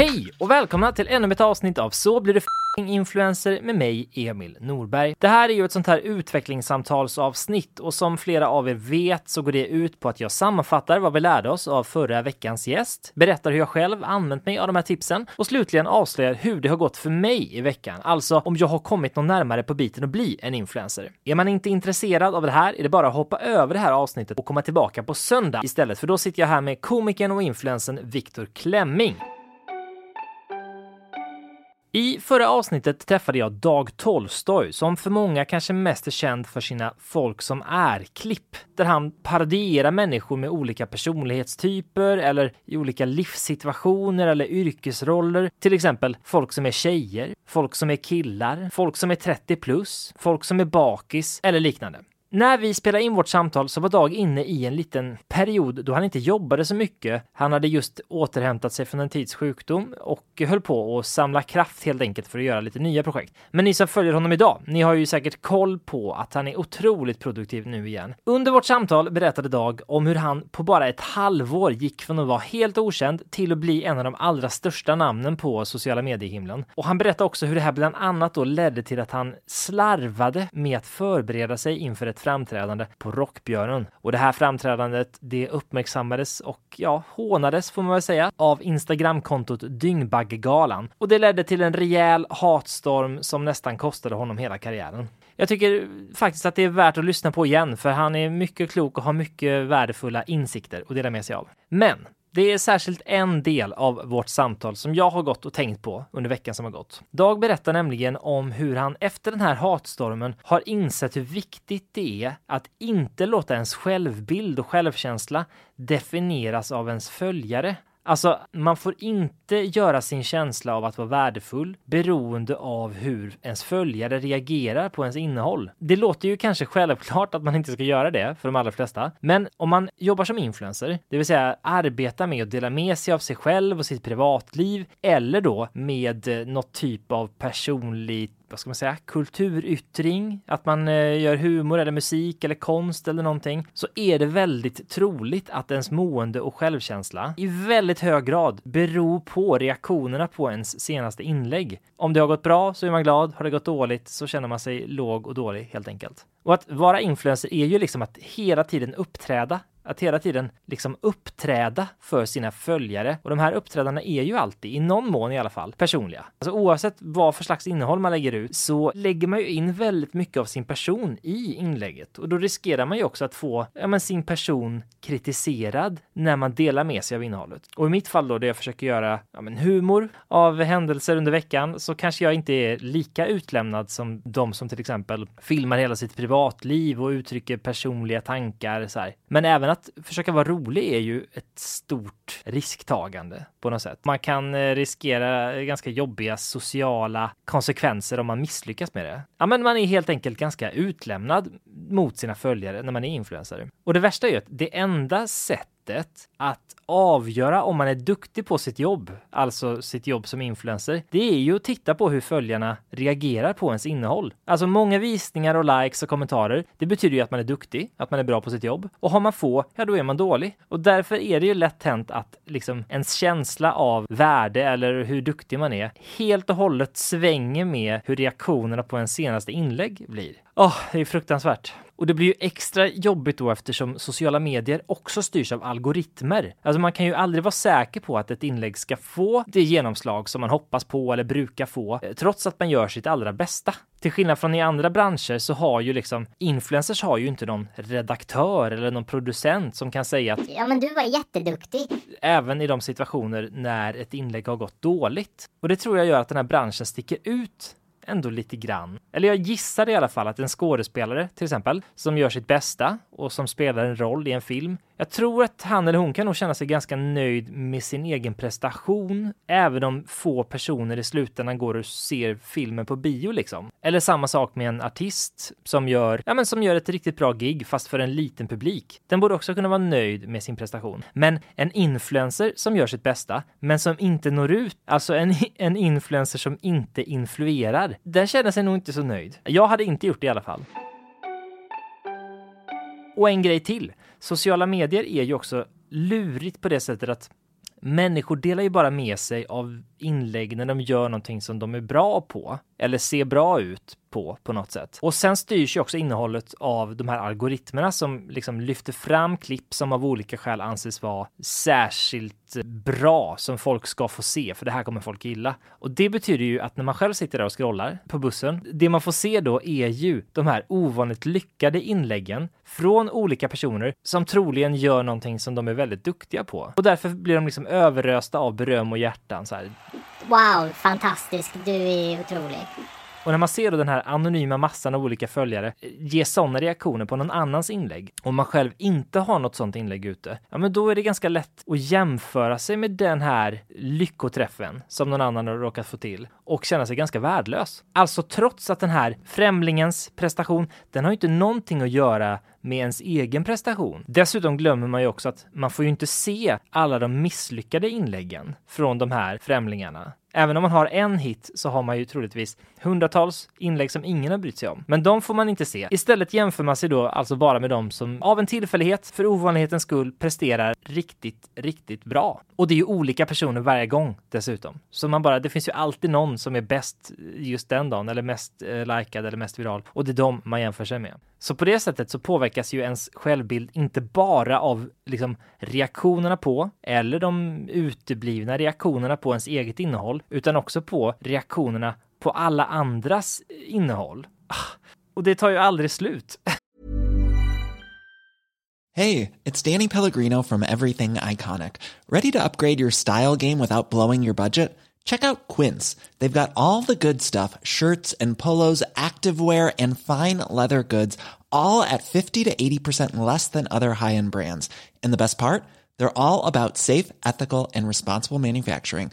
Hej och välkomna till ännu ett avsnitt av Så blir du f***ing influencer med mig, Emil Norberg. Det här är ju ett sånt här utvecklingssamtalsavsnitt och som flera av er vet så går det ut på att jag sammanfattar vad vi lärde oss av förra veckans gäst, berättar hur jag själv använt mig av de här tipsen och slutligen avslöjar hur det har gått för mig i veckan, alltså om jag har kommit någon närmare på biten att bli en influencer. Är man inte intresserad av det här är det bara att hoppa över det här avsnittet och komma tillbaka på söndag istället, för då sitter jag här med komikern och influencern Viktor Klemming. I förra avsnittet träffade jag Dag Tolstoj som för många kanske mest är känd för sina Folk som är-klipp där han parodierar människor med olika personlighetstyper eller i olika livssituationer eller yrkesroller. Till exempel folk som är tjejer, folk som är killar, folk som är 30 plus, folk som är bakis eller liknande. När vi spelade in vårt samtal så var Dag inne i en liten period då han inte jobbade så mycket. Han hade just återhämtat sig från en tids sjukdom och höll på att samla kraft helt enkelt för att göra lite nya projekt. Men ni som följer honom idag, ni har ju säkert koll på att han är otroligt produktiv nu igen. Under vårt samtal berättade Dag om hur han på bara ett halvår gick från att vara helt okänd till att bli en av de allra största namnen på sociala mediehimlen. Och han berättade också hur det här bland annat då ledde till att han slarvade med att förbereda sig inför ett framträdande på Rockbjörnen. Och det här framträdandet, det uppmärksammades och ja, hånades får man väl säga av Instagramkontot Dyngbaggegalan. Och det ledde till en rejäl hatstorm som nästan kostade honom hela karriären. Jag tycker faktiskt att det är värt att lyssna på igen, för han är mycket klok och har mycket värdefulla insikter att dela med sig av. Men det är särskilt en del av vårt samtal som jag har gått och tänkt på under veckan som har gått. Dag berättar nämligen om hur han efter den här hatstormen har insett hur viktigt det är att inte låta ens självbild och självkänsla definieras av ens följare. Alltså, man får inte göra sin känsla av att vara värdefull beroende av hur ens följare reagerar på ens innehåll. Det låter ju kanske självklart att man inte ska göra det för de allra flesta, men om man jobbar som influencer, det vill säga arbetar med att dela med sig av sig själv och sitt privatliv eller då med eh, något typ av personligt vad ska man säga, kulturyttring, att man eh, gör humor eller musik eller konst eller någonting, så är det väldigt troligt att ens mående och självkänsla i väldigt hög grad beror på reaktionerna på ens senaste inlägg. Om det har gått bra så är man glad, har det gått dåligt så känner man sig låg och dålig helt enkelt. Och att vara influencer är ju liksom att hela tiden uppträda att hela tiden liksom uppträda för sina följare. Och de här uppträdandena är ju alltid, i någon mån i alla fall, personliga. Alltså oavsett vad för slags innehåll man lägger ut så lägger man ju in väldigt mycket av sin person i inlägget. Och då riskerar man ju också att få ja, men sin person kritiserad när man delar med sig av innehållet. Och i mitt fall då, där jag försöker göra ja, men humor av händelser under veckan, så kanske jag inte är lika utlämnad som de som till exempel filmar hela sitt privatliv och uttrycker personliga tankar. Så här. Men även att att försöka vara rolig är ju ett stort risktagande på något sätt. Man kan eh, riskera ganska jobbiga sociala konsekvenser om man misslyckas med det. Ja, men man är helt enkelt ganska utlämnad mot sina följare när man är influencer. Och det värsta är ju att det enda sättet att avgöra om man är duktig på sitt jobb, alltså sitt jobb som influencer, det är ju att titta på hur följarna reagerar på ens innehåll. Alltså många visningar och likes och kommentarer, det betyder ju att man är duktig, att man är bra på sitt jobb. Och har man få, ja då är man dålig. Och därför är det ju lätt hänt att liksom ens känsla av värde eller hur duktig man är helt och hållet svänger med hur reaktionerna på ens senaste inlägg blir. Åh, oh, det är fruktansvärt. Och det blir ju extra jobbigt då eftersom sociala medier också styrs av algoritmer. Alltså man kan ju aldrig vara säker på att ett inlägg ska få det genomslag som man hoppas på eller brukar få, trots att man gör sitt allra bästa. Till skillnad från i andra branscher så har ju liksom influencers har ju inte någon redaktör eller någon producent som kan säga att Ja, men du var jätteduktig. även i de situationer när ett inlägg har gått dåligt. Och det tror jag gör att den här branschen sticker ut ändå lite grann. Eller jag gissar i alla fall att en skådespelare till exempel som gör sitt bästa och som spelar en roll i en film. Jag tror att han eller hon kan nog känna sig ganska nöjd med sin egen prestation, även om få personer i slutändan går och ser filmen på bio liksom. Eller samma sak med en artist som gör, ja men som gör ett riktigt bra gig fast för en liten publik. Den borde också kunna vara nöjd med sin prestation. Men en influencer som gör sitt bästa, men som inte når ut, alltså en, en influencer som inte influerar, den känner sig nog inte så nöjd. Jag hade inte gjort det i alla fall. Och en grej till. Sociala medier är ju också lurigt på det sättet att människor delar ju bara med sig av inlägg när de gör någonting som de är bra på eller ser bra ut på på något sätt. Och sen styrs ju också innehållet av de här algoritmerna som liksom lyfter fram klipp som av olika skäl anses vara särskilt bra som folk ska få se, för det här kommer folk gilla. Och det betyder ju att när man själv sitter där och scrollar på bussen, det man får se då är ju de här ovanligt lyckade inläggen från olika personer som troligen gör någonting som de är väldigt duktiga på. Och därför blir de liksom överösta av beröm och hjärtan så här. Wow, fantastisk. Du är otrolig. Och när man ser då den här anonyma massan av olika följare eh, ge sådana reaktioner på någon annans inlägg, och man själv inte har något sådant inlägg ute, ja men då är det ganska lätt att jämföra sig med den här lyckoträffen som någon annan har råkat få till och känna sig ganska värdelös. Alltså trots att den här främlingens prestation, den har ju inte någonting att göra med ens egen prestation. Dessutom glömmer man ju också att man får ju inte se alla de misslyckade inläggen från de här främlingarna. Även om man har en hit så har man ju troligtvis hundratals inlägg som ingen har brytt sig om. Men de får man inte se. Istället jämför man sig då alltså bara med de som av en tillfällighet, för ovanlighetens skull, presterar riktigt, riktigt bra. Och det är ju olika personer varje gång dessutom. Så man bara, det finns ju alltid någon som är bäst just den dagen, eller mest eh, likad eller mest viral. Och det är de man jämför sig med. Så på det sättet så påverkas ju ens självbild inte bara av liksom reaktionerna på eller de uteblivna reaktionerna på ens eget innehåll, utan också på reaktionerna på alla andras innehåll. Ah, Och det tar ju aldrig slut. Hey, it's Danny Pellegrino from Everything Iconic. Ready to upgrade your style game without blowing your budget? Check out Quince. They've got all the good stuff shirts and polos, activewear, and fine leather goods, all at 50 to 80% less than other high end brands. And the best part? They're all about safe, ethical, and responsible manufacturing.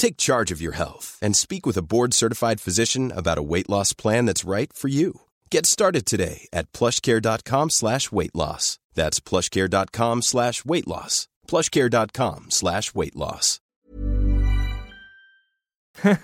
Take charge of your health and speak with a board-certified physician about a weight loss plan that's right for you. Get started today at plushcare.com slash weight loss. That's plushcare.com slash weight loss. plushcare.com slash weight loss.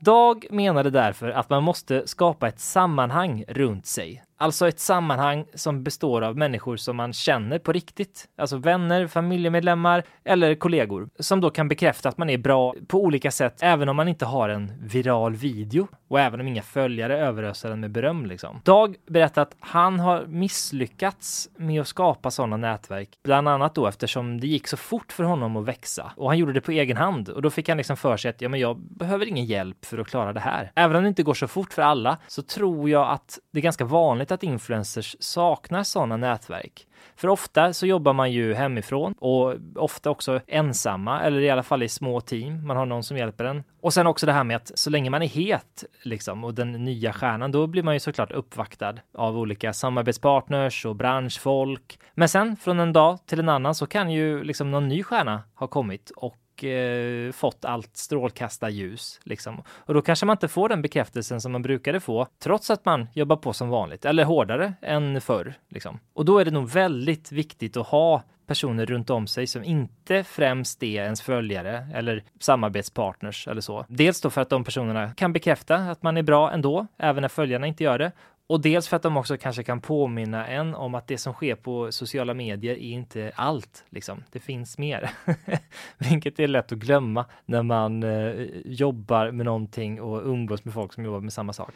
Dag menade därför att man måste skapa ett sammanhang runt sig. Alltså ett sammanhang som består av människor som man känner på riktigt. Alltså vänner, familjemedlemmar eller kollegor som då kan bekräfta att man är bra på olika sätt, även om man inte har en viral video och även om inga följare överöser den med beröm. Liksom. Dag berättar att han har misslyckats med att skapa sådana nätverk, bland annat då eftersom det gick så fort för honom att växa och han gjorde det på egen hand och då fick han liksom för sig att ja, men jag behöver ingen hjälp för att klara det här. Även om det inte går så fort för alla så tror jag att det är ganska vanligt att influencers saknar sådana nätverk. För ofta så jobbar man ju hemifrån och ofta också ensamma eller i alla fall i små team. Man har någon som hjälper en. Och sen också det här med att så länge man är het liksom och den nya stjärnan, då blir man ju såklart uppvaktad av olika samarbetspartners och branschfolk. Men sen från en dag till en annan så kan ju liksom någon ny stjärna ha kommit och och eh, fått allt strålkastarljus. Liksom. Och då kanske man inte får den bekräftelsen som man brukade få, trots att man jobbar på som vanligt, eller hårdare än förr. Liksom. Och då är det nog väldigt viktigt att ha personer runt om sig som inte främst är ens följare eller samarbetspartners eller så. Dels då för att de personerna kan bekräfta att man är bra ändå, även när följarna inte gör det. Och dels för att de också kanske kan påminna en om att det som sker på sociala medier är inte allt. Liksom. Det finns mer, vilket är lätt att glömma när man eh, jobbar med någonting och umgås med folk som jobbar med samma sak.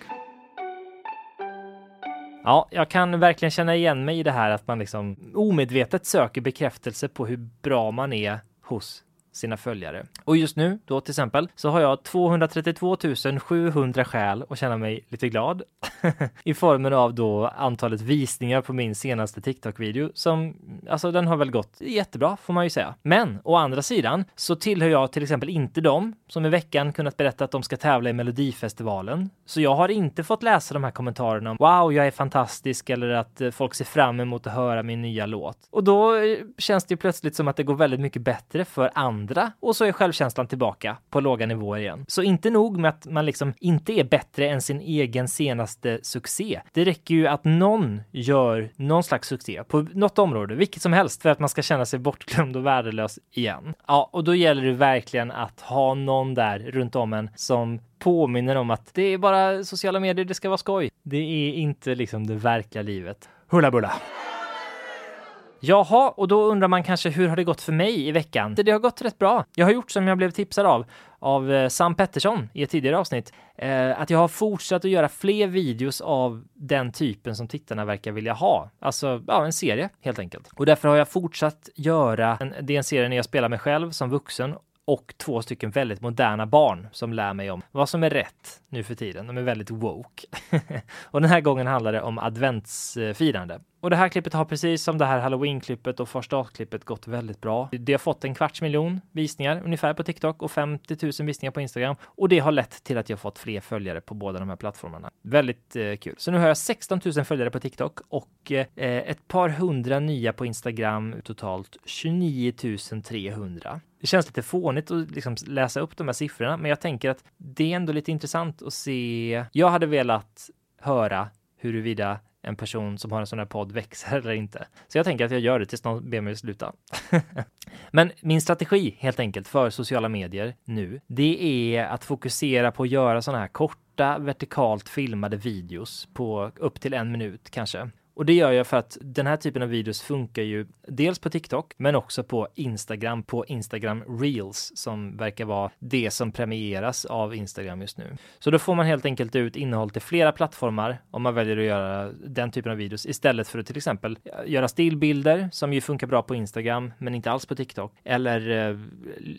Ja, jag kan verkligen känna igen mig i det här att man liksom omedvetet söker bekräftelse på hur bra man är hos sina följare. Och just nu då till exempel så har jag 232 700 skäl att känna mig lite glad i formen av då antalet visningar på min senaste TikTok-video som alltså den har väl gått jättebra får man ju säga. Men å andra sidan så tillhör jag till exempel inte dem som i veckan kunnat berätta att de ska tävla i Melodifestivalen. Så jag har inte fått läsa de här kommentarerna om wow, jag är fantastisk eller att eh, folk ser fram emot att höra min nya låt. Och då eh, känns det plötsligt som att det går väldigt mycket bättre för andra andra och så är självkänslan tillbaka på låga nivåer igen. Så inte nog med att man liksom inte är bättre än sin egen senaste succé. Det räcker ju att någon gör någon slags succé på något område, vilket som helst, för att man ska känna sig bortglömd och värdelös igen. Ja, och då gäller det verkligen att ha någon där runt om en som påminner om att det är bara sociala medier, det ska vara skoj. Det är inte liksom det verkliga livet. Hulla bulla! Jaha, och då undrar man kanske hur har det gått för mig i veckan? Det har gått rätt bra. Jag har gjort som jag blev tipsad av, av eh, Sam Pettersson i ett tidigare avsnitt, eh, att jag har fortsatt att göra fler videos av den typen som tittarna verkar vilja ha. Alltså, ja, en serie helt enkelt. Och därför har jag fortsatt göra, en, det är en serie när jag spelar mig själv som vuxen och två stycken väldigt moderna barn som lär mig om vad som är rätt nu för tiden. De är väldigt woke. och den här gången handlar det om adventsfirande. Och det här klippet har precis som det här halloween-klippet och första klippet gått väldigt bra. Det har fått en kvarts miljon visningar ungefär på TikTok och 50 000 visningar på Instagram. Och det har lett till att jag fått fler följare på båda de här plattformarna. Väldigt eh, kul. Så nu har jag 16 000 följare på TikTok och eh, ett par hundra nya på Instagram, totalt 29 300. Det känns lite fånigt att liksom läsa upp de här siffrorna, men jag tänker att det är ändå lite intressant att se. Jag hade velat höra huruvida en person som har en sån här podd växer eller inte. Så jag tänker att jag gör det tills någon ber mig sluta. Men min strategi helt enkelt för sociala medier nu, det är att fokusera på att göra sådana här korta vertikalt filmade videos på upp till en minut kanske. Och det gör jag för att den här typen av videos funkar ju dels på TikTok, men också på Instagram, på Instagram Reels som verkar vara det som premieras av Instagram just nu. Så då får man helt enkelt ut innehåll till flera plattformar om man väljer att göra den typen av videos istället för att till exempel göra stillbilder som ju funkar bra på Instagram, men inte alls på TikTok eller eh,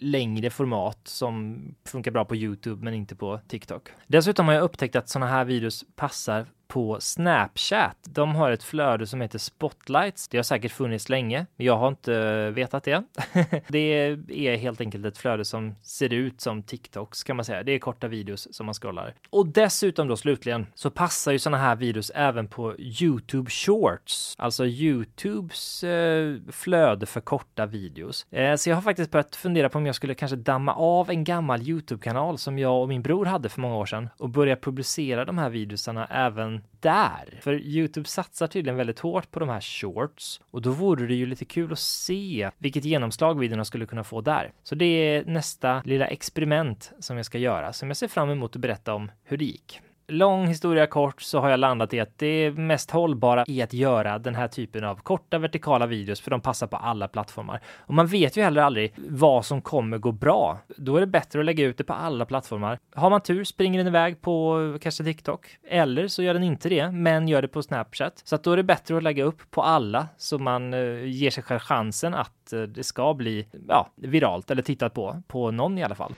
längre format som funkar bra på Youtube, men inte på TikTok. Dessutom har jag upptäckt att sådana här videos passar på Snapchat. De har ett flöde som heter Spotlights. Det har säkert funnits länge, men jag har inte eh, vetat det. det är helt enkelt ett flöde som ser ut som TikToks kan man säga. Det är korta videos som man scrollar. Och dessutom då slutligen så passar ju sådana här videos även på Youtube Shorts, alltså Youtubes eh, flöde för korta videos. Eh, så jag har faktiskt börjat fundera på om jag skulle kanske damma av en gammal Youtube-kanal som jag och min bror hade för många år sedan och börja publicera de här videosarna även där. För Youtube satsar tydligen väldigt hårt på de här shorts och då vore det ju lite kul att se vilket genomslag videorna skulle kunna få där. Så det är nästa lilla experiment som jag ska göra som jag ser fram emot att berätta om hur det gick lång historia kort så har jag landat i att det mest hållbara är att göra den här typen av korta vertikala videos för de passar på alla plattformar. Och man vet ju heller aldrig vad som kommer gå bra. Då är det bättre att lägga ut det på alla plattformar. Har man tur springer den iväg på kanske TikTok eller så gör den inte det, men gör det på Snapchat. Så att då är det bättre att lägga upp på alla så man eh, ger sig själv chansen att eh, det ska bli ja, viralt eller tittat på på någon i alla fall.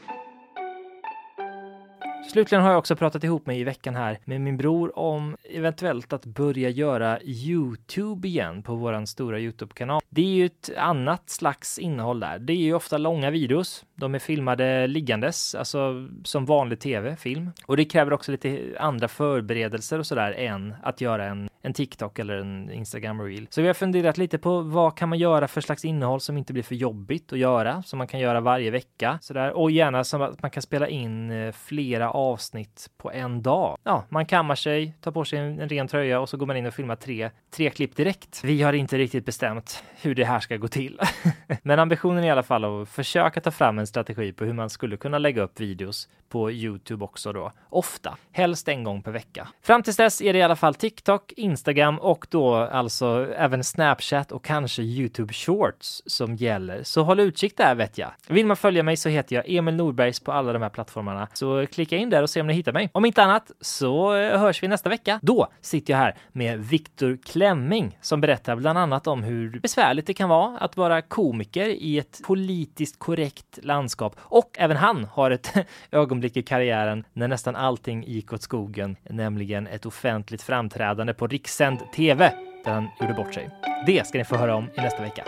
Slutligen har jag också pratat ihop mig i veckan här med min bror om eventuellt att börja göra Youtube igen på våran stora Youtube-kanal. Det är ju ett annat slags innehåll där. Det är ju ofta långa videos. De är filmade liggandes, alltså som vanlig tv, film. Och det kräver också lite andra förberedelser och sådär än att göra en, en TikTok eller en Instagram reel. Så vi har funderat lite på vad kan man göra för slags innehåll som inte blir för jobbigt att göra, som man kan göra varje vecka sådär. Och gärna som att man kan spela in eh, flera avsnitt på en dag. Ja, man kammar sig, tar på sig en, ren tröja och så går man in och filmar tre, tre klipp direkt. Vi har inte riktigt bestämt hur det här ska gå till. Men ambitionen är i alla fall att försöka ta fram en strategi på hur man skulle kunna lägga upp videos på Youtube också då. Ofta, helst en gång per vecka. Fram tills dess är det i alla fall TikTok, Instagram och då alltså även Snapchat och kanske Youtube Shorts som gäller. Så håll utkik där vet jag. Vill man följa mig så heter jag Emil Norbergs på alla de här plattformarna. Så klicka in in där och se om ni hittar mig. Om inte annat så eh, hörs vi nästa vecka. Då sitter jag här med Viktor Klemming som berättar bland annat om hur besvärligt det kan vara att vara komiker i ett politiskt korrekt landskap och även han har ett ögonblick i karriären när nästan allting gick åt skogen, nämligen ett offentligt framträdande på rikssänd TV där han gjorde bort sig. Det ska ni få höra om i nästa vecka.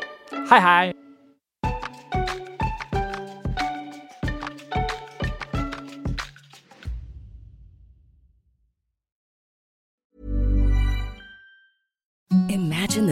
Hej hej!